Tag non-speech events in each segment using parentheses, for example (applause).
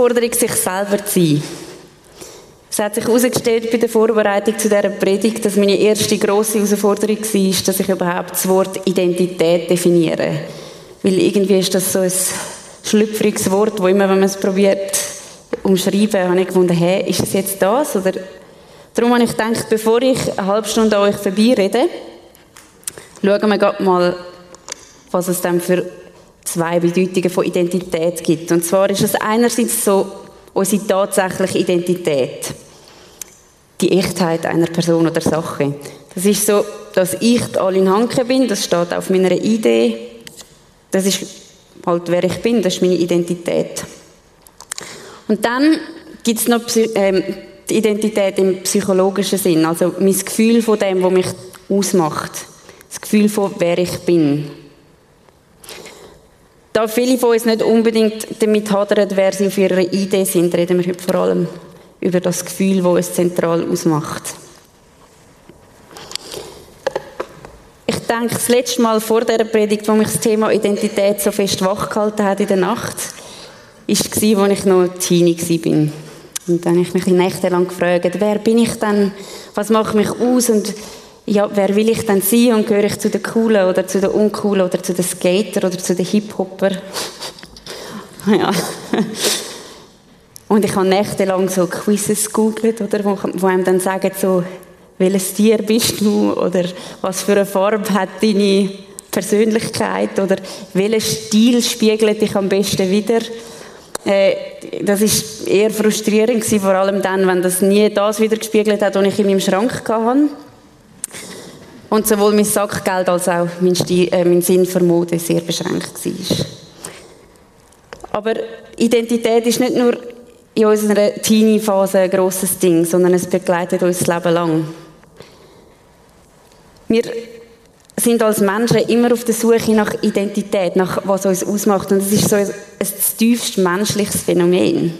Herausforderung, sich selber zu sein. Es hat sich herausgestellt bei der Vorbereitung zu dieser Predigt, dass meine erste grosse Herausforderung war, dass ich überhaupt das Wort Identität definiere. Weil irgendwie ist das so ein schlüpfriges Wort, wo immer, wenn man es probiert, umschreiben, habe ich gefunden, hä, ist es jetzt das? Oder Darum habe ich gedacht, bevor ich eine halbe Stunde an euch vorbeirede, schauen wir mal, was es dann für zwei Bedeutungen von Identität gibt. Und zwar ist es einerseits so unsere tatsächliche Identität. Die Echtheit einer Person oder Sache. Das ist so, dass ich Alin Hanke bin, das steht auf meiner Idee. Das ist halt, wer ich bin, das ist meine Identität. Und dann gibt es noch ähm, die Identität im psychologischen Sinn, also mein Gefühl von dem, was mich ausmacht. Das Gefühl von, wer ich bin. Da viele von uns nicht unbedingt damit hadern, wer sie auf ihrer Idee sind, reden wir heute vor allem über das Gefühl, das uns zentral ausmacht. Ich denke, das letzte Mal vor dieser Predigt, wo mich das Thema Identität so fest wachgehalten hat in der Nacht, war, als ich noch Teenie war. Und dann habe ich mich nächtelang gefragt, wer bin ich denn? Was macht mich aus? Und ja, wer will ich denn sein? Und gehöre ich zu den Coolen oder zu den Uncoolen oder zu den Skater oder zu den Hip-Hopper? (laughs) ja. Und ich habe nächtelang so Quizzes gegoogelt, oder, wo, wo einem dann sagen, so, welches Tier bist du? Oder was für eine Farbe hat deine Persönlichkeit? Oder welcher Stil spiegelt dich am besten wieder? Äh, das ist eher frustrierend gewesen, vor allem dann, wenn das nie das wieder gespiegelt hat, was ich in meinem Schrank hatte. Und sowohl mein Sackgeld als auch mein, Stil, äh, mein Sinn für sehr beschränkt war. Aber Identität ist nicht nur in unserer Teenie-Phase ein grosses Ding, sondern es begleitet uns das Leben lang. Wir sind als Menschen immer auf der Suche nach Identität, nach was uns ausmacht. Und es ist so ein, ein tiefst menschliches Phänomen.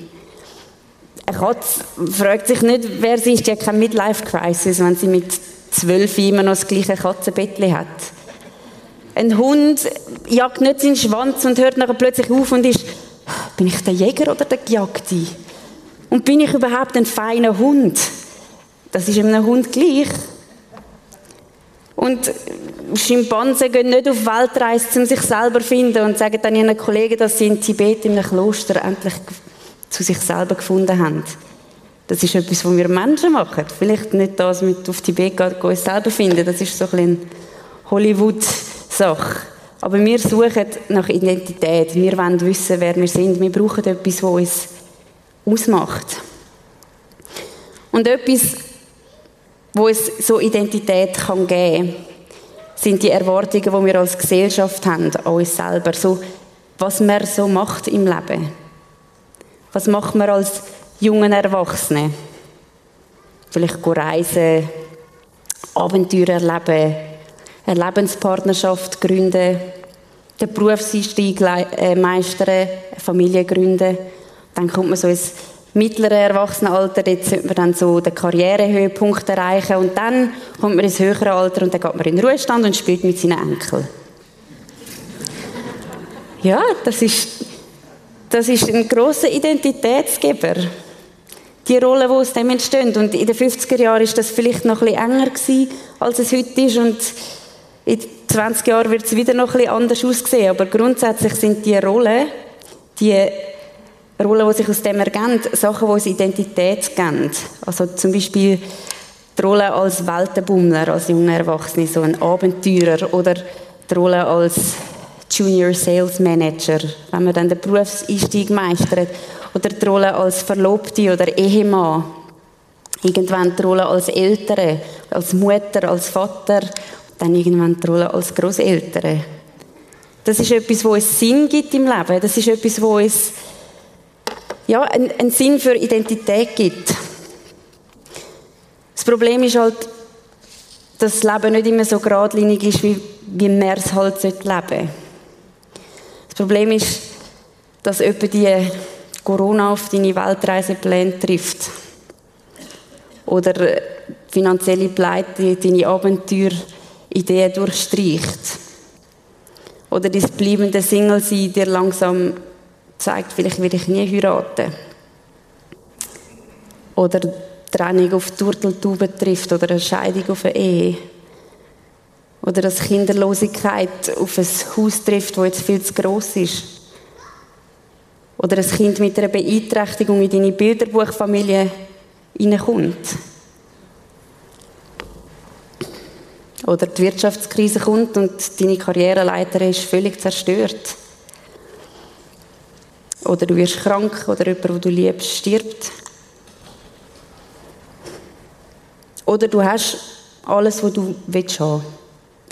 Eine Katze fragt sich nicht, wer sie ist. Die hat keine Midlife-Crisis, wenn sie mit zwölf immer noch das gleiche Katzenbettchen hat. Ein Hund jagt nicht seinen Schwanz und hört nachher plötzlich auf und ist, bin ich der Jäger oder der Gejagte? Und bin ich überhaupt ein feiner Hund? Das ist einem Hund gleich. Und Schimpansen gehen nicht auf Weltreise, um sich selber zu finden und sagen dann ihren Kollegen, dass sie in Tibet in einem Kloster endlich zu sich selber gefunden haben. Das ist etwas, was wir Menschen machen. Vielleicht nicht das mit auf Tibet gehen, uns selber finden. Das ist so ein eine Hollywood-Sache. Aber wir suchen nach Identität. Wir wollen wissen, wer wir sind. Wir brauchen etwas, was uns ausmacht. Und etwas, wo es so Identität kann geben kann, sind die Erwartungen, die wir als Gesellschaft haben an uns selber. So, was man so macht im Leben. Was macht man als jungen Erwachsene? Vielleicht reisen, Abenteuer erleben, eine Lebenspartnerschaft gründen, den Berufseinstieg äh, meistern, eine Familie gründen. Dann kommt man so ins mittleren Erwachsenenalter, jetzt sollte man dann so den Karrierehöhepunkt erreichen und dann kommt man ins höhere Alter und dann geht man in den Ruhestand und spielt mit seinen Enkeln. Ja, das ist, das ist ein grosser Identitätsgeber. Die Rolle, die aus dem entsteht. Und in den 50er Jahren ist das vielleicht noch bisschen enger gewesen, als es heute ist. Und in 20 Jahren wird es wieder noch bisschen anders aussehen. Aber grundsätzlich sind die Rollen, die Rollen, die sich aus dem ergeben, Sachen, die uns Identität geben. Also zum Beispiel die Rolle als Weltenbummler, als junger Erwachsener, so ein Abenteurer oder die Rolle als Junior Sales Manager, wenn man dann den Berufseinstieg meistert oder die Rolle als Verlobte oder Ehemann. Irgendwann die Rolle als Eltern, als Mutter, als Vater und dann irgendwann die Rolle als Großeltern. Das ist etwas, wo es Sinn gibt im Leben. Das ist etwas, wo es ja, einen, Sinn für Identität gibt. Das Problem ist halt, dass das Leben nicht immer so geradlinig ist, wie, wie man es halt leben sollte. Das Problem ist, dass etwa die Corona auf deine Weltreisepläne trifft. Oder finanzielle Pleite deine Abenteurideen durchstreicht. Oder das bleibende Single-Sein dir langsam zeigt, vielleicht will ich nie heiraten. Oder Trennung auf Turteltauben trifft oder eine Scheidung auf eine Ehe. Oder dass Kinderlosigkeit auf ein Haus trifft, das jetzt viel zu gross ist. Oder ein Kind mit einer Beeinträchtigung in deine Bilderbuchfamilie hineinkommt. Oder die Wirtschaftskrise kommt und deine Karriereleiter ist völlig zerstört. Oder du wirst krank oder jemand, den du liebst, stirbt. Oder du hast alles, was du willst haben.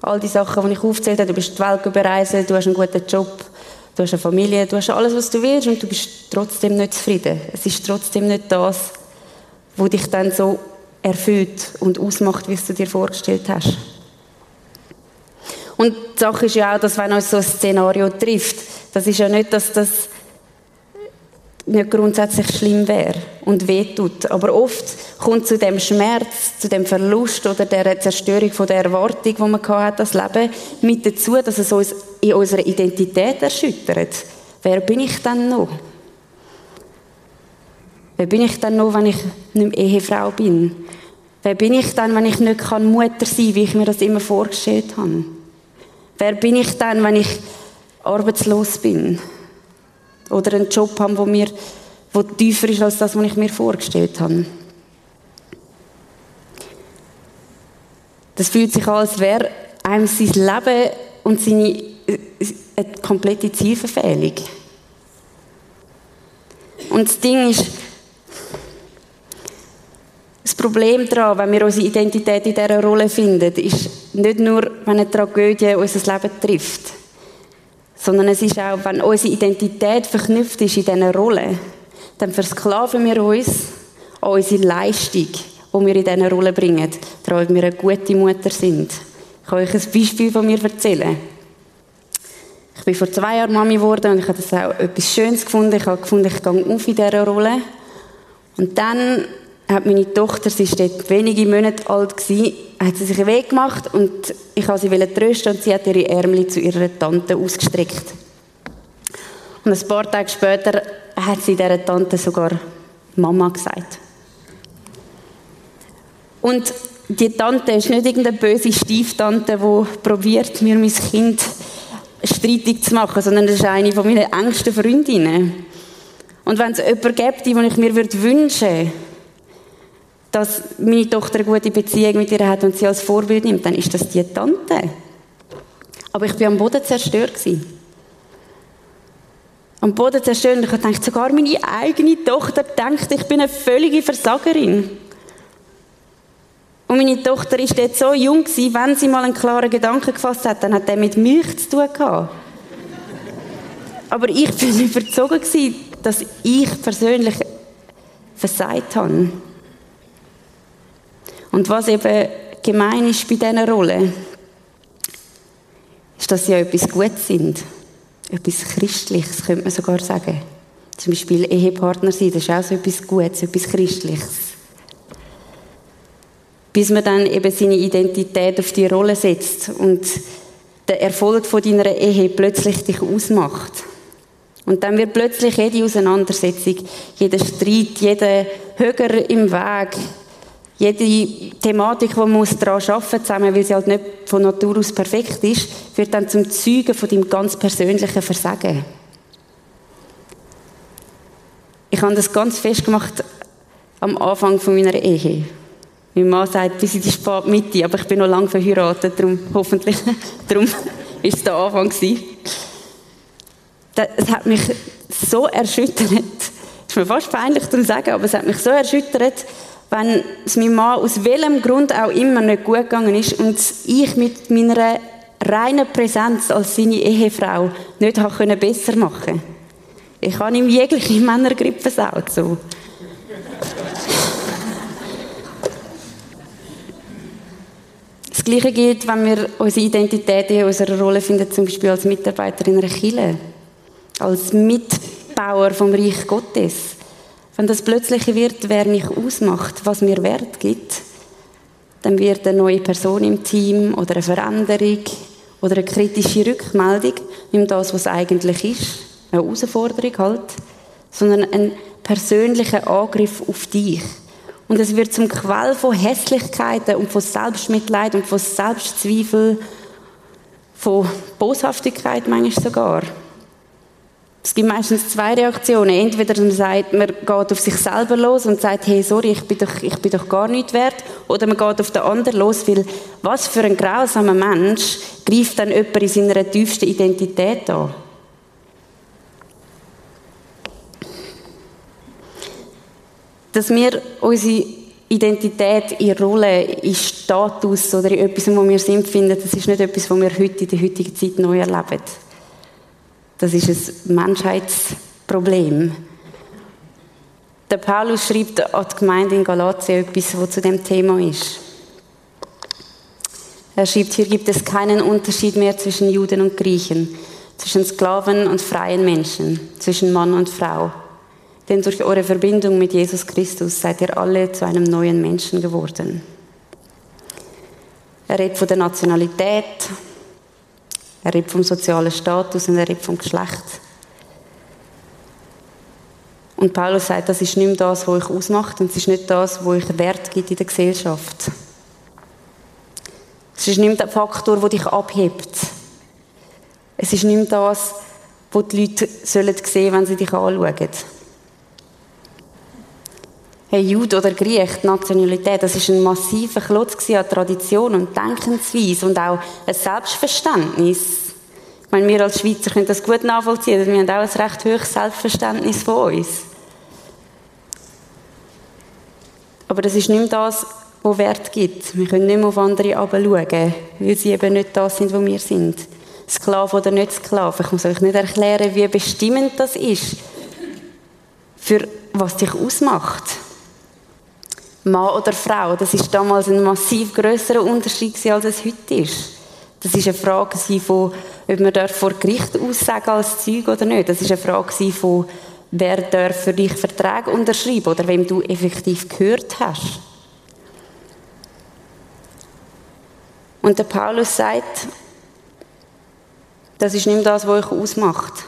All die Sachen, die ich aufzählt habe, du bist die Welt bereisen, du hast einen guten Job, du hast eine Familie, du hast alles, was du willst und du bist trotzdem nicht zufrieden. Es ist trotzdem nicht das, was dich dann so erfüllt und ausmacht, wie du dir vorgestellt hast. Und die Sache ist ja auch, dass wenn uns so ein Szenario trifft, das ist ja nicht, dass das nicht grundsätzlich schlimm wäre und wehtut. Aber oft kommt zu dem Schmerz, zu dem Verlust oder der Zerstörung von der Erwartung, die man hat, das Leben, mit dazu, dass es uns in unserer Identität erschüttert. Wer bin ich dann noch? Wer bin ich dann noch, wenn ich nicht mehr Ehefrau bin? Wer bin ich dann, wenn ich nicht Mutter sein kann, wie ich mir das immer vorgestellt habe? Wer bin ich dann, wenn ich arbeitslos bin? Oder einen Job habe, wo mir wo tiefer ist als das, was ich mir vorgestellt habe? Das fühlt sich an, als wäre einem sein Leben und seine äh, eine komplette Zielverfehlung. Und das Ding ist, das Problem daran, wenn wir unsere Identität in dieser Rolle finden, ist nicht nur, wenn eine Tragödie unser Leben trifft, sondern es ist auch, wenn unsere Identität verknüpft ist in dieser Rolle, dann versklaven wir uns an unsere Leistung, die wir in diese Rolle bringen, daran wir eine gute Mutter sind. Ich kann euch ein Beispiel von mir erzählen. Ich bin vor zwei Jahren Mami geworden und ich habe das auch etwas Schönes gefunden. Ich habe gefunden, ich gehe auf in dieser Rolle. Und dann hat meine Tochter, sie war wenige Monate alt, gewesen, hat sie sich Weg gemacht und ich wollte sie trösten und sie hat ihre Ärmel zu ihrer Tante ausgestreckt. Und ein paar Tage später hat sie dieser Tante sogar Mama gesagt. Und die Tante ist nicht irgendeine böse Stieftante, die probiert, mir mein Kind streitig zu machen, sondern das ist eine meiner engsten Freundinnen. Und wenn es jemanden gibt, den ich mir wünschen würde, dass meine Tochter eine gute Beziehung mit ihr hat und sie als Vorbild nimmt, dann ist das die Tante. Aber ich war am Boden zerstört. Am Boden zerstört und ich dachte, sogar meine eigene Tochter denkt, ich bin eine völlige Versagerin. Und meine Tochter ist dort so jung gewesen, wenn sie mal einen klaren Gedanken gefasst hat, dann hat der mit Milch zu tun gehabt. Aber ich bin (laughs) überzogen gewesen, dass ich persönlich versagt habe. Und was eben gemein ist bei dieser Rolle, ist, dass sie ja etwas Gutes sind. Etwas Christliches, könnte man sogar sagen. Zum Beispiel Ehepartner sein, das ist auch so etwas Gutes, etwas Christliches. Bis man dann eben seine Identität auf die Rolle setzt und der Erfolg von deiner Ehe plötzlich dich ausmacht. Und dann wird plötzlich jede Auseinandersetzung, jeder Streit, jeder Höger im Weg, jede Thematik, die man daran arbeiten muss, zusammen, weil sie halt nicht von Natur aus perfekt ist, wird dann zum Zeugen von deinem ganz persönlichen Versagen. Ich habe das ganz fest gemacht am Anfang meiner Ehe. Mein Mann sagt, bis in die Spätmitte, aber ich bin noch lange verheiratet, darum hoffentlich, (laughs) darum es der Anfang. Es hat mich so erschüttert. Es ist mir fast peinlich zu sagen, aber es hat mich so erschüttert, wenn es meinem Mann aus welchem Grund auch immer nicht gut gegangen ist und ich mit meiner reinen Präsenz als seine Ehefrau nicht habe besser machen konnte. Ich habe ihm jegliche (laughs) Männergrippe. So. Das Gleiche gilt, wenn wir unsere Identität in unserer Rolle finden, zum Beispiel als Mitarbeiter in einer Kirche, als Mitbauer vom Reich Gottes. Wenn das Plötzliche wird, wer mich ausmacht, was mir Wert gibt, dann wird eine neue Person im Team oder eine Veränderung oder eine kritische Rückmeldung, nimm das, was eigentlich ist, eine Herausforderung halt, sondern ein persönlicher Angriff auf dich. Und es wird zum Quell von Hässlichkeiten und von Selbstmitleid und von Selbstzweifel, von Boshaftigkeit manchmal sogar. Es gibt meistens zwei Reaktionen. Entweder man sagt, man geht auf sich selber los und sagt, hey, sorry, ich bin doch, ich bin doch gar nicht wert. Oder man geht auf den anderen los, weil was für ein grausamer Mensch greift dann jemand in seiner tiefsten Identität an? Dass wir unsere Identität in Rolle, in Status oder in etwas, wo wir sind, finden, das ist nicht etwas, was wir heute in der heutigen Zeit neu erleben. Das ist ein Menschheitsproblem. Der Paulus schreibt an die Gemeinde in Galatien etwas, was zu dem Thema ist. Er schreibt, hier gibt es keinen Unterschied mehr zwischen Juden und Griechen, zwischen Sklaven und freien Menschen, zwischen Mann und Frau. Denn durch eure Verbindung mit Jesus Christus seid ihr alle zu einem neuen Menschen geworden. Er redet von der Nationalität, er redet vom sozialen Status und er redet vom Geschlecht. Und Paulus sagt, das ist nicht mehr das, was euch ausmacht und es ist nicht das, was euch Wert gibt in der Gesellschaft. Es ist nicht mehr der Faktor, der dich abhebt. Es ist nicht mehr das, was die Leute sehen sollen wenn sie dich anschauen. Hey, Jude oder Griech, die Nationalität, das ist ein massiver Klotz an Tradition und Denkensweise und auch ein Selbstverständnis. Ich meine, wir als Schweizer können das gut nachvollziehen, wir haben auch ein recht hohes Selbstverständnis von uns. Aber das ist nicht mehr das, was Wert gibt. Wir können nicht mehr auf andere herabschauen, weil sie eben nicht das sind, wo wir sind. Sklave oder nicht Sklave. Ich muss euch nicht erklären, wie bestimmend das ist, für was dich ausmacht. Mann oder Frau, das ist damals ein massiv größerer Unterschied als es heute ist. Das ist eine Frage von, ob man vor Gericht aussagen als Zeug oder nicht. Das ist eine Frage von, wer darf für dich Verträge unterschreiben oder wem du effektiv gehört hast. Und der Paulus sagt, das ist nicht das, was euch ausmacht.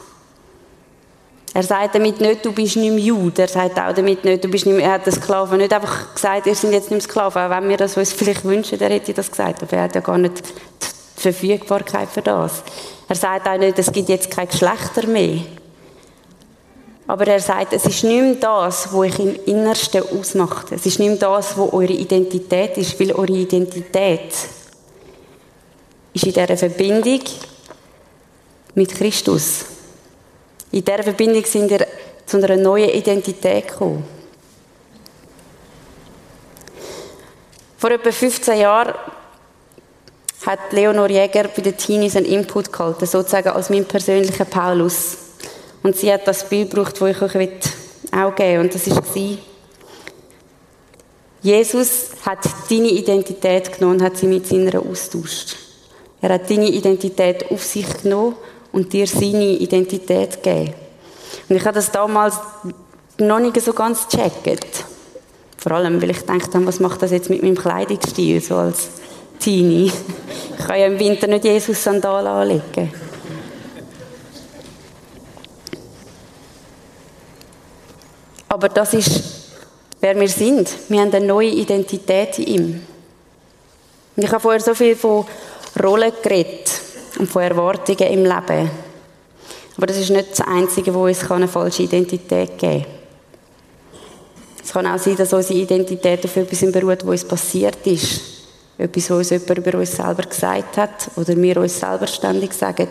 Er sagt damit nicht, du bist nicht mehr Jude. Er sagt auch damit nicht, du bist nicht mehr, er hat den Sklaven nicht einfach gesagt, ihr seid jetzt nicht mehr Sklaven, auch wenn wir das uns vielleicht wünschen, er hätte das gesagt, aber er hat ja gar nicht die Verfügbarkeit für das. Er sagt auch nicht, es gibt jetzt kein Geschlechter mehr. Aber er sagt, es ist nicht mehr das, was euch im Innersten ausmacht. Es ist nicht mehr das, was eure Identität ist, weil eure Identität ist in dieser Verbindung mit Christus. In dieser Verbindung sind wir zu einer neuen Identität gekommen. Vor etwa 15 Jahren hat Leonor Jäger bei den Teenies einen Input gehalten, sozusagen als mein persönlicher Paulus. Und sie hat das Bild gebraucht, das ich euch auch geben will. Und das war, Jesus hat deine Identität genommen und hat sie mit seiner austauscht. Er hat deine Identität auf sich genommen und dir seine Identität geben. Und ich habe das damals noch nicht so ganz gecheckt. Vor allem, weil ich gedacht habe, was macht das jetzt mit meinem Kleidungsstil, so als Teenie. Ich kann ja im Winter nicht Jesus-Sandalen anlegen. Aber das ist, wer wir sind. Wir haben eine neue Identität in ihm. Ich habe vorher so viel von Rollen geredet und von Erwartungen im Leben. Aber das ist nicht das Einzige, wo uns eine falsche Identität geben kann. Es kann auch sein, dass unsere Identität auf etwas beruht, was uns passiert ist. Etwas, was uns jemand über uns selber gesagt hat oder wir uns selber ständig sagen.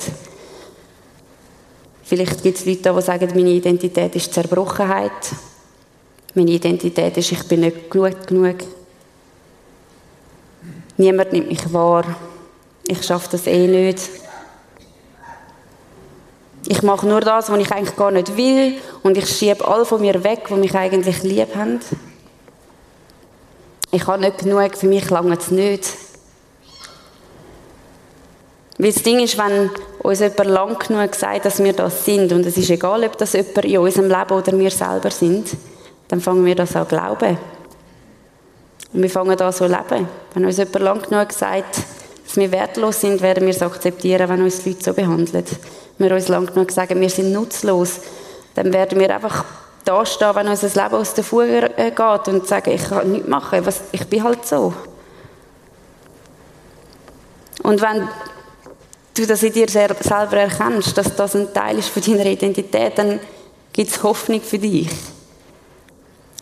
Vielleicht gibt es Leute, die sagen, meine Identität ist Zerbrochenheit. Meine Identität ist, ich bin nicht gut genug. Niemand nimmt mich wahr ich schaffe das eh nicht. Ich mache nur das, was ich eigentlich gar nicht will und ich schiebe all von mir weg, die mich eigentlich lieb haben. Ich habe nicht genug, für mich lange es nicht. Weil das Ding ist, wenn uns jemand lang genug sagt, dass wir das sind, und es ist egal, ob das jemand in unserem Leben oder wir selber sind, dann fangen wir das an glauben. Und wir fangen das so leben. Wenn uns jemand lang genug sagt, wir wertlos sind, werden wir es akzeptieren, wenn uns Leute so behandeln. wir uns lang genug sagen, wir sind nutzlos, dann werden wir einfach da stehen, wenn unser Leben aus der Fuge äh, geht und sagen, ich kann nichts machen, ich bin halt so. Und wenn du das in dir selber erkennst, dass das ein Teil ist von deiner Identität, dann gibt es Hoffnung für dich.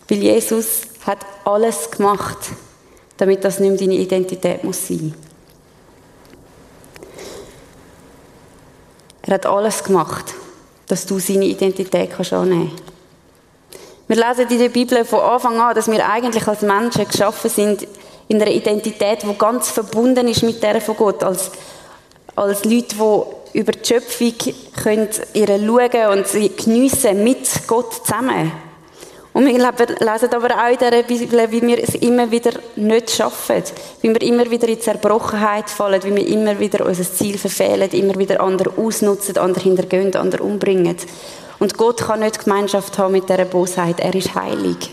Weil Jesus hat alles gemacht, damit das nicht mehr deine Identität muss sein. Er hat alles gemacht, dass du seine Identität kannst annehmen kannst. Wir lesen in der Bibel von Anfang an, dass wir eigentlich als Menschen geschaffen sind in einer Identität, die ganz verbunden ist mit der von Gott, als, als Leute, die über die Schöpfung können ihre schauen und sie geniessen mit Gott zusammen. Und wir lesen aber auch in dieser Bibel, wie wir es immer wieder nicht schaffen, wie wir immer wieder in Zerbrochenheit fallen, wie wir immer wieder unser Ziel verfehlen, immer wieder andere ausnutzen, andere hintergehen, andere umbringen. Und Gott kann nicht Gemeinschaft haben mit dieser Bosheit. Er ist heilig.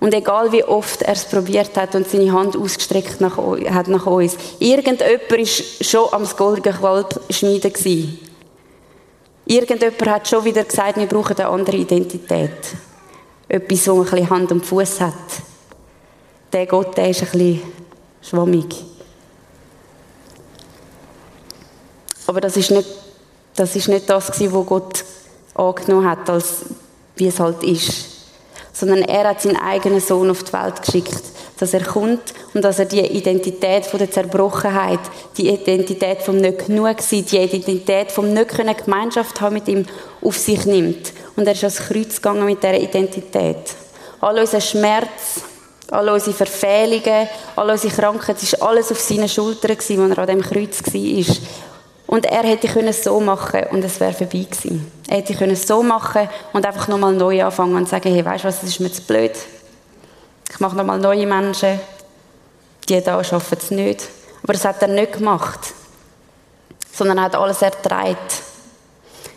Und egal wie oft er es probiert hat und seine Hand ausgestreckt hat nach uns, irgendjemand war schon am goldigen Kalb schmieden gewesen. Irgendjemand hat schon wieder gesagt, wir brauchen eine andere Identität. Etwas, das ein bisschen Hand und Fuß hat. Der Gott, der ist ein bisschen schwammig. Aber das ist nicht das ist nicht das was Gott angenommen hat, als wie es halt ist. Sondern er hat seinen eigenen Sohn auf die Welt geschickt, dass er kommt und dass er die Identität von der Zerbrochenheit, die Identität vom nicht genug sein, die Identität vom nicht können Gemeinschaft haben mit ihm auf sich nimmt. Und er ist ans Kreuz gegangen mit dieser Identität. All unser Schmerz, all unsere Verfehlungen, all unsere Krankheit, es war alles auf seinen Schultern, als er an dem Kreuz war. Und er hätte können so machen und es wäre vorbei gewesen. Er hätte können so machen und einfach nochmal neu anfangen und sagen, hey, weißt du was, das ist mir zu blöd. Ich mache nochmal neue Menschen. Die da schaffen es nicht. Aber das hat er nicht gemacht. Sondern er hat alles erträgt.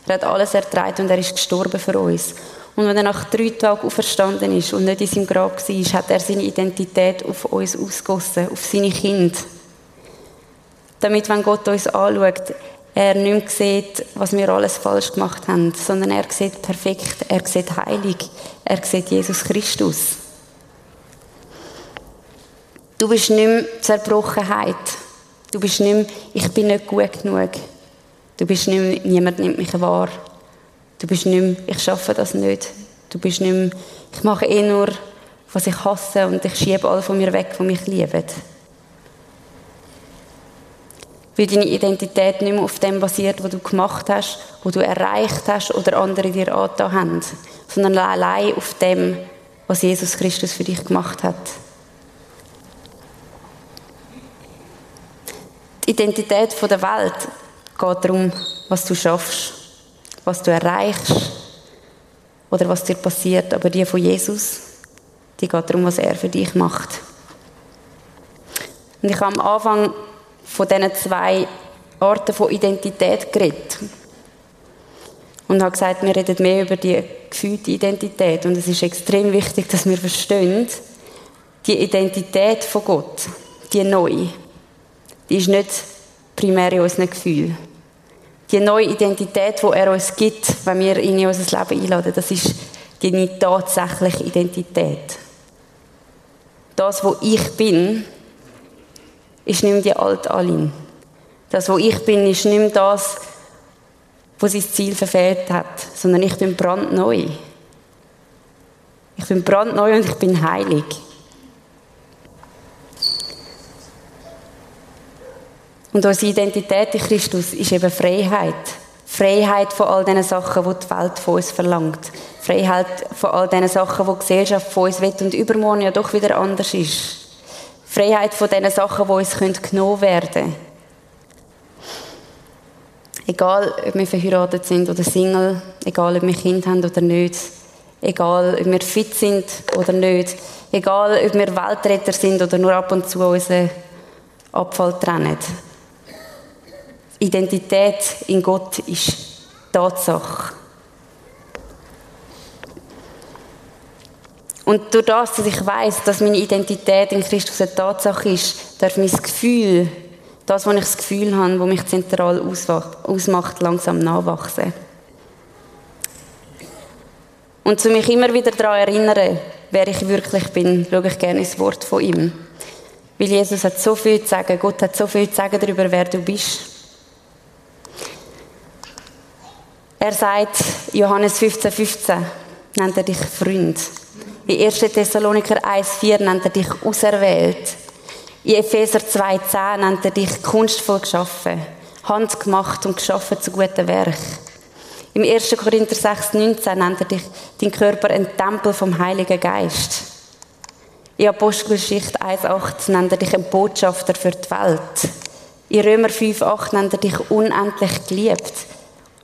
Er hat alles erträgt und er ist gestorben für uns. Und wenn er nach drei Tagen auferstanden ist und nicht in seinem Grab war, hat er seine Identität auf uns ausgossen, auf seine Kinder damit, wenn Gott uns anschaut, er nicht mehr sieht, was wir alles falsch gemacht haben, sondern er sieht perfekt, er sieht heilig, er sieht Jesus Christus. Du bist nicht mehr Zerbrochenheit. Du bist nicht mehr, ich bin nicht gut genug. Du bist nicht mehr, niemand nimmt mich wahr. Du bist nicht mehr, ich schaffe das nicht. Du bist nicht mehr, ich mache eh nur, was ich hasse und ich schiebe alle von mir weg, die mich lieben weil deine Identität nicht mehr auf dem basiert, was du gemacht hast, was du erreicht hast oder andere dir angetan haben, sondern allein auf dem, was Jesus Christus für dich gemacht hat. Die Identität der Welt geht darum, was du schaffst, was du erreichst oder was dir passiert, aber die von Jesus, die geht darum, was er für dich macht. Und ich habe am Anfang von diesen zwei Arten von Identität geredet. Und habe gesagt, wir reden mehr über die gefühlte Identität. Und es ist extrem wichtig, dass wir verstehen, die Identität von Gott, die neue, die ist nicht primär in unseren Gefühlen. Die neue Identität, die er uns gibt, wenn wir ihn in unser Leben einladen, das ist die tatsächliche Identität. Das, wo ich bin, ist nicht mehr die alte Aline. Das, wo ich bin, ist nicht mehr das, wo sein Ziel verfehlt hat, sondern ich bin brandneu. Ich bin brandneu und ich bin heilig. Und unsere Identität in Christus ist eben Freiheit. Freiheit von all diesen Sachen, die die Welt von uns verlangt. Freiheit von all diesen Sachen, die die Gesellschaft von uns will und übermorgen ja doch wieder anders ist. Freiheit von den Sachen, die uns genommen werden können. Egal, ob wir verheiratet sind oder Single, egal, ob wir Kind haben oder nicht, egal, ob wir fit sind oder nicht, egal, ob wir Weltretter sind oder nur ab und zu unseren Abfall trennen. Identität in Gott ist Tatsache. Und durch das, dass ich weiß, dass meine Identität in Christus eine Tatsache ist, darf mein Gefühl, Das, was ich das Gefühl habe, was mich zentral ausmacht, langsam nachwachsen. Und zu mich immer wieder daran erinnern, wer ich wirklich bin, schaue ich gerne ins Wort von ihm. Weil Jesus hat so viel zu sagen, Gott hat so viel zu sagen darüber, wer du bist. Er sagt, Johannes 15, 15, nennt er dich Freund. In 1. Thessaloniker 1,4 nennt er dich auserwählt. In Epheser 2,10 nennt er dich kunstvoll geschaffen, handgemacht und geschaffen zu guten Werk. Im 1. Korinther 6,19 nennt er dich, dein Körper ein Tempel vom Heiligen Geist. In Apostelgeschichte 1,8 nennt er dich ein Botschafter für die Welt. In Römer 5,8 nennt er dich unendlich geliebt.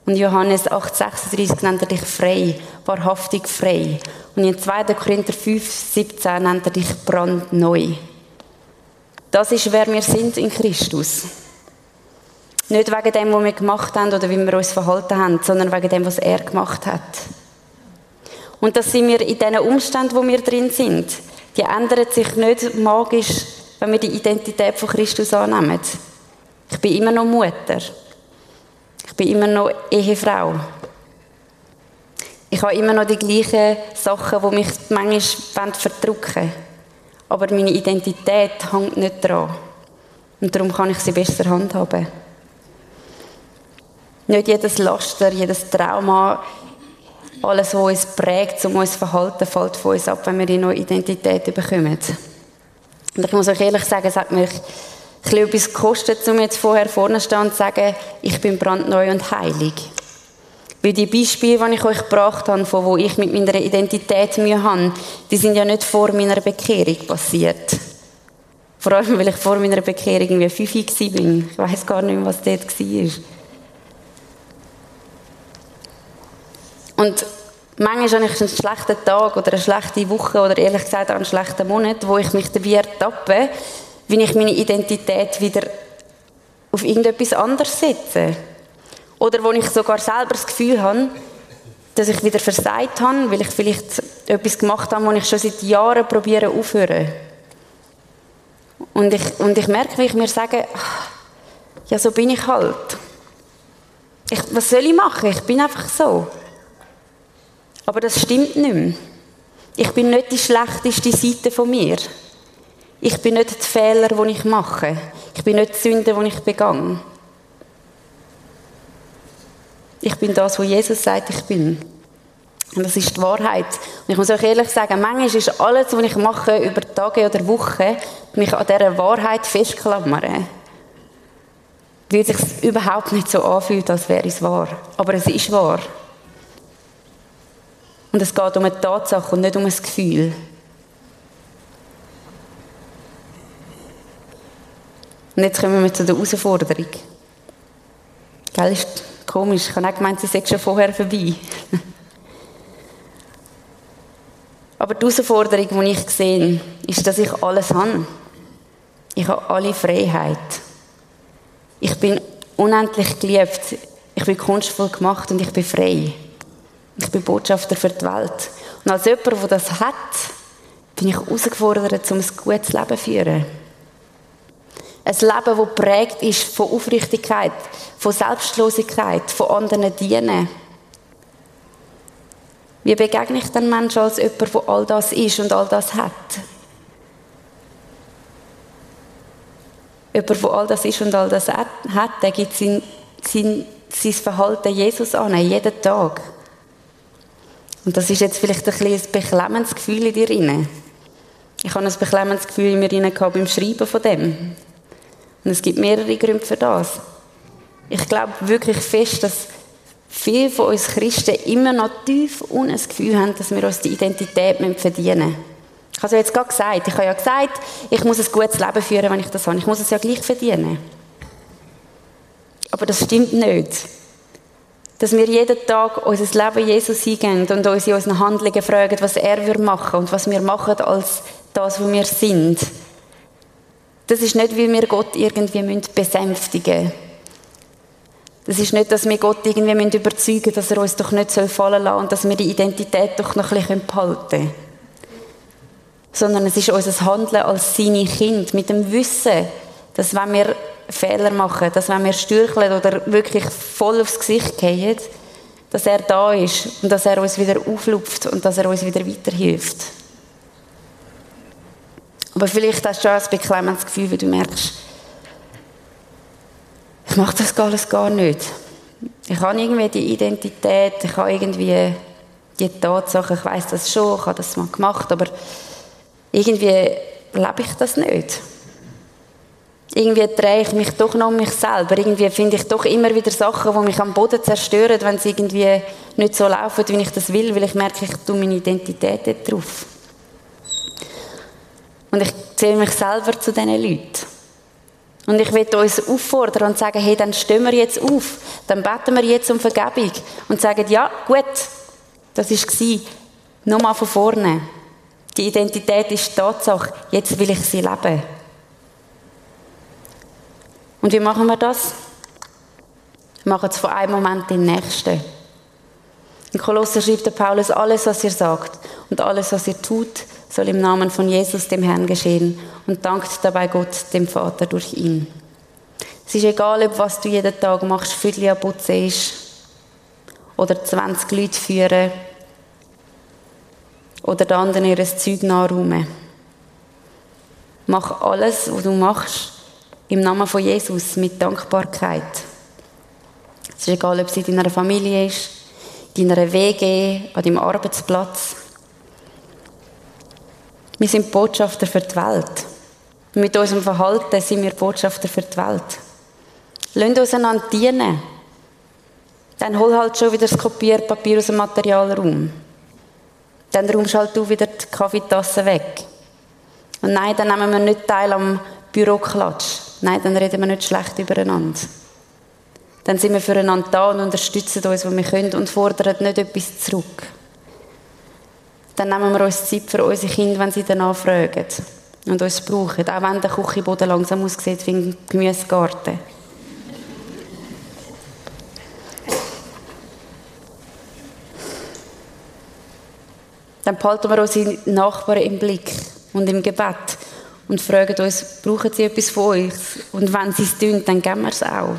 Und Johannes 8,36 nennt er dich frei, wahrhaftig frei. Und in 2. Korinther 5,17 nennt er dich brandneu. Das ist, wer wir sind in Christus. Nicht wegen dem, was wir gemacht haben oder wie wir uns verhalten haben, sondern wegen dem, was er gemacht hat. Und das sind wir in diesen Umständen, wo wir drin sind. Die ändern sich nicht magisch, wenn wir die Identität von Christus annehmen. Ich bin immer noch Mutter. Ich bin immer noch Ehefrau. Ich habe immer noch die gleichen Sachen, die mich manchmal verdrücken. Aber meine Identität hängt nicht dran. Und darum kann ich sie besser handhaben. Nicht jedes Laster, jedes Trauma, alles, was uns prägt, um unser Verhalten, fällt von uns ab, wenn wir in neue Identität bekommen. Und ich muss euch ehrlich sagen, es hat mich ein etwas gekostet, um jetzt vorher vorne zu stehen und zu sagen, ich bin brandneu und heilig. Weil die Beispiele, die ich euch gebracht habe, von wo ich mit meiner Identität Mühe habe, die sind ja nicht vor meiner Bekehrung passiert. Vor allem, weil ich vor meiner Bekehrung irgendwie fünf war. Ich weiß gar nicht mehr, was dort war. Und manchmal habe ich einen schlechten Tag oder eine schlechte Woche oder ehrlich gesagt auch einen schlechten Monat, wo ich mich dabei ertappe, wie ich meine Identität wieder auf irgendetwas anderes setze. Oder wo ich sogar selber das Gefühl habe, dass ich wieder versagt habe, weil ich vielleicht etwas gemacht habe, wo ich schon seit Jahren probiere aufhören. Und ich, und ich merke, wie ich mir sage, ja, so bin ich halt. Ich, was soll ich machen? Ich bin einfach so. Aber das stimmt nicht mehr. Ich bin nicht die schlechteste Seite von mir. Ich bin nicht die Fehler, die ich mache. Ich bin nicht die Sünde, die ich begange. Ich bin das, wo Jesus sagt, ich bin. Und das ist die Wahrheit. Und ich muss euch ehrlich sagen, manchmal ist alles, was ich mache, über Tage oder Wochen, mich an dieser Wahrheit festklammern. Weil es sich überhaupt nicht so anfühlt, als wäre es wahr. Aber es ist wahr. Und es geht um eine Tatsache und nicht um ein Gefühl. Und jetzt kommen wir zu der Herausforderung. Gell, ist komisch. Ich habe auch gemeint, sie sei schon vorher vorbei. (laughs) Aber die Herausforderung, die ich sehe, ist, dass ich alles habe. Ich habe alle Freiheit. Ich bin unendlich geliebt. Ich bin kunstvoll gemacht und ich bin frei. Ich bin Botschafter für die Welt. Und als jemand, der das hat, bin ich herausgefordert, um ein gutes Leben zu führen. Ein Leben, das prägt ist von Aufrichtigkeit, von Selbstlosigkeit, von anderen dienen. Wie begegne ich den Menschen als jemand, der all das ist und all das hat? Jemand, der all das ist und all das hat, der gibt sein, sein, sein Verhalten Jesus an, jeden Tag. Und das ist jetzt vielleicht ein, ein beklemmendes Gefühl in dir rein. Ich habe ein beklemmendes Gefühl in mir rein beim Schreiben von dem. Und es gibt mehrere Gründe für das. Ich glaube wirklich fest, dass viele von uns Christen immer noch tief unten das Gefühl haben, dass wir uns die Identität verdienen müssen. Ich habe es ja jetzt gerade gesagt. Ich habe ja gesagt, ich muss ein gutes Leben führen, wenn ich das habe. Ich muss es ja gleich verdienen. Aber das stimmt nicht. Dass wir jeden Tag unser Leben Jesus hingehen und uns in unseren Handlungen fragen, was er machen würde und was wir machen als das, wo wir sind. Das ist nicht, weil wir Gott irgendwie besänftigen müssen. Das ist nicht, dass wir Gott irgendwie überzeugen müssen, dass er uns doch nicht fallen lassen und dass wir die Identität doch noch ein bisschen behalten können. Sondern es ist unser Handeln als seine Kind mit dem Wissen, dass wenn wir Fehler machen, dass wenn wir stürcheln oder wirklich voll aufs Gesicht gehen, dass er da ist und dass er uns wieder auflupft und dass er uns wieder weiterhilft. Aber vielleicht hast du auch ein beklemmendes Gefühl, weil du merkst, ich mache das alles gar nicht. Ich habe irgendwie die Identität, ich habe irgendwie die Tatsache, ich weiß das schon, ich habe das mal gemacht, aber irgendwie lebe ich das nicht. Irgendwie drehe ich mich doch noch um mich selber. Irgendwie finde ich doch immer wieder Sachen, die mich am Boden zerstören, wenn sie irgendwie nicht so laufen, wie ich das will, weil ich merke, ich tue meine Identität dort drauf. Und ich zähle mich selber zu diesen Leuten. Und ich will uns auffordern und sagen, hey, dann stehen wir jetzt auf. Dann beten wir jetzt um Vergebung. Und sagen, ja, gut, das war Nochmal von vorne. Die Identität ist Tatsache. Jetzt will ich sie leben. Und wie machen wir das? Wir machen es von einem Moment in den nächsten. In Kolosser schreibt der Paulus, alles, was ihr sagt und alles, was ihr tut, soll im Namen von Jesus, dem Herrn, geschehen und dankt dabei Gott, dem Vater, durch ihn. Es ist egal, ob was du jeden Tag machst, Viertel putzen ist oder 20 Leute führen oder den anderen ihr Zeug nachräumen. Mach alles, was du machst, im Namen von Jesus mit Dankbarkeit. Es ist egal, ob es in deiner Familie ist, in deiner Wege, an deinem Arbeitsplatz. Wir sind Botschafter für die Welt. Mit unserem Verhalten sind wir Botschafter für die Welt. Lasst uns einander dienen. Dann hol halt schon wieder das Kopierpapier aus dem Materialraum. Dann räumst halt du wieder die Kaffeetasse weg. Und nein, dann nehmen wir nicht teil am Büroklatsch. Nein, dann reden wir nicht schlecht übereinander. Dann sind wir füreinander da und unterstützen uns, wo wir können und fordern nicht etwas zurück dann nehmen wir uns Zeit für unsere Kinder, wenn sie danach fragen und uns brauchen. Auch wenn der Küchenboden langsam aussieht wie ein Gemüsegarten. Dann behalten wir unsere Nachbarn im Blick und im Gebet und fragen uns, brauchen sie etwas von euch? Und wenn sie es tun, dann geben wir es auch.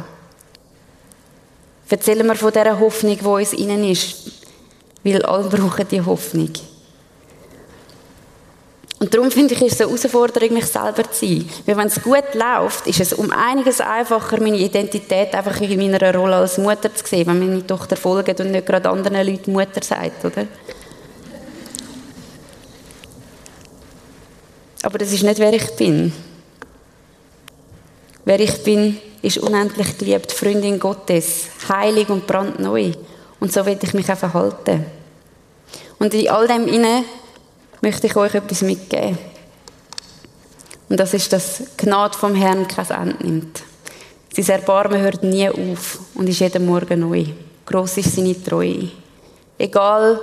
Erzählen wir von dieser Hoffnung, die uns innen ist, weil alle brauchen die Hoffnung. Und darum finde ich, es eine Herausforderung, mich selber zu sein. Weil wenn es gut läuft, ist es um einiges einfacher, meine Identität einfach in meiner Rolle als Mutter zu sehen, wenn meine Tochter folgt und nicht gerade anderen Leuten Mutter sagt, oder? Aber das ist nicht, wer ich bin. Wer ich bin, ist unendlich geliebt, Freundin Gottes, heilig und brandneu. Und so will ich mich auch verhalten. Und in all dem inne möchte ich euch etwas mitgeben. Und das ist, dass Gnade vom Herrn kein Ende nimmt. Sein Erbarmen hört nie auf und ist jeden Morgen neu. Gross ist seine Treue. Egal,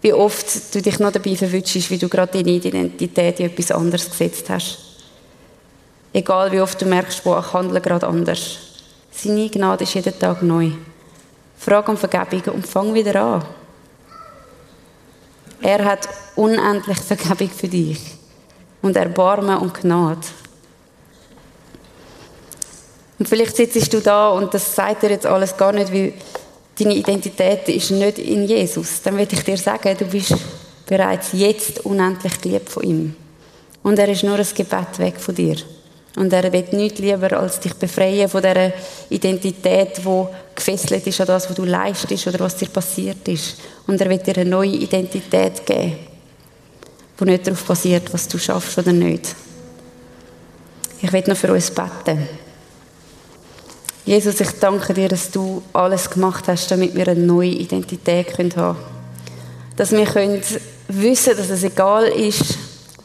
wie oft du dich noch dabei verwünschst, wie du gerade deine Identität in etwas anderes gesetzt hast. Egal, wie oft du merkst, wo ich handle gerade anders. Seine Gnade ist jeden Tag neu. Frag um Vergebung und fang wieder an. Er hat unendlich Vergebung für dich und Erbarmen und Gnade. Und vielleicht sitzt du da und das sagt dir jetzt alles gar nicht, weil deine Identität ist nicht in Jesus. Dann will ich dir sagen, du bist bereits jetzt unendlich geliebt von ihm. Und er ist nur ein Gebet weg von dir. Und er wird nichts lieber, als dich befreien von dieser Identität, die gefesselt ist an das, was du leistest oder was dir passiert ist. Und er wird dir eine neue Identität geben, die nicht darauf basiert, was du schaffst oder nicht. Ich will noch für uns beten. Jesus, ich danke dir, dass du alles gemacht hast, damit wir eine neue Identität haben können. Dass wir können wissen, dass es egal ist,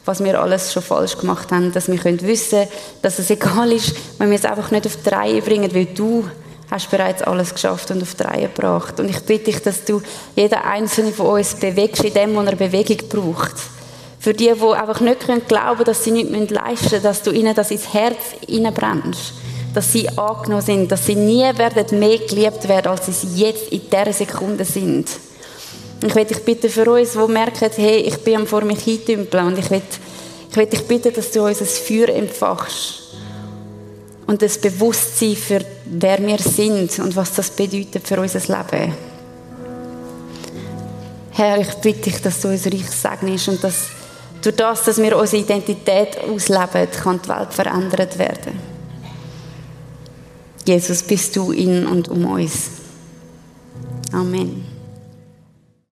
was wir alles schon falsch gemacht haben, dass wir können wissen, dass es egal ist, wenn wir es einfach nicht auf die Reihe bringen, weil du hast bereits alles geschafft und auf die Reihe gebracht. Und ich bitte dich, dass du jeden einzelnen von uns bewegst in dem, was er Bewegung braucht. Für die, die einfach nicht glauben können dass sie nichts leisten müssen, dass du ihnen das ins Herz hineinbrennst. Dass sie angenommen sind, dass sie nie werden mehr geliebt werden, als sie jetzt in dieser Sekunde sind. Ich will dich bitten für uns, die merken, hey, ich bin vor mich hintümpeln und ich will, ich will dich bitten, dass du uns ein Feuer empfachst. und das Bewusstsein für wer wir sind und was das bedeutet für unser Leben. Herr, ich bitte dich, dass du uns reich segnest und dass durch das, dass wir unsere Identität ausleben, kann die Welt verändert werden. Jesus, bist du in und um uns. Amen.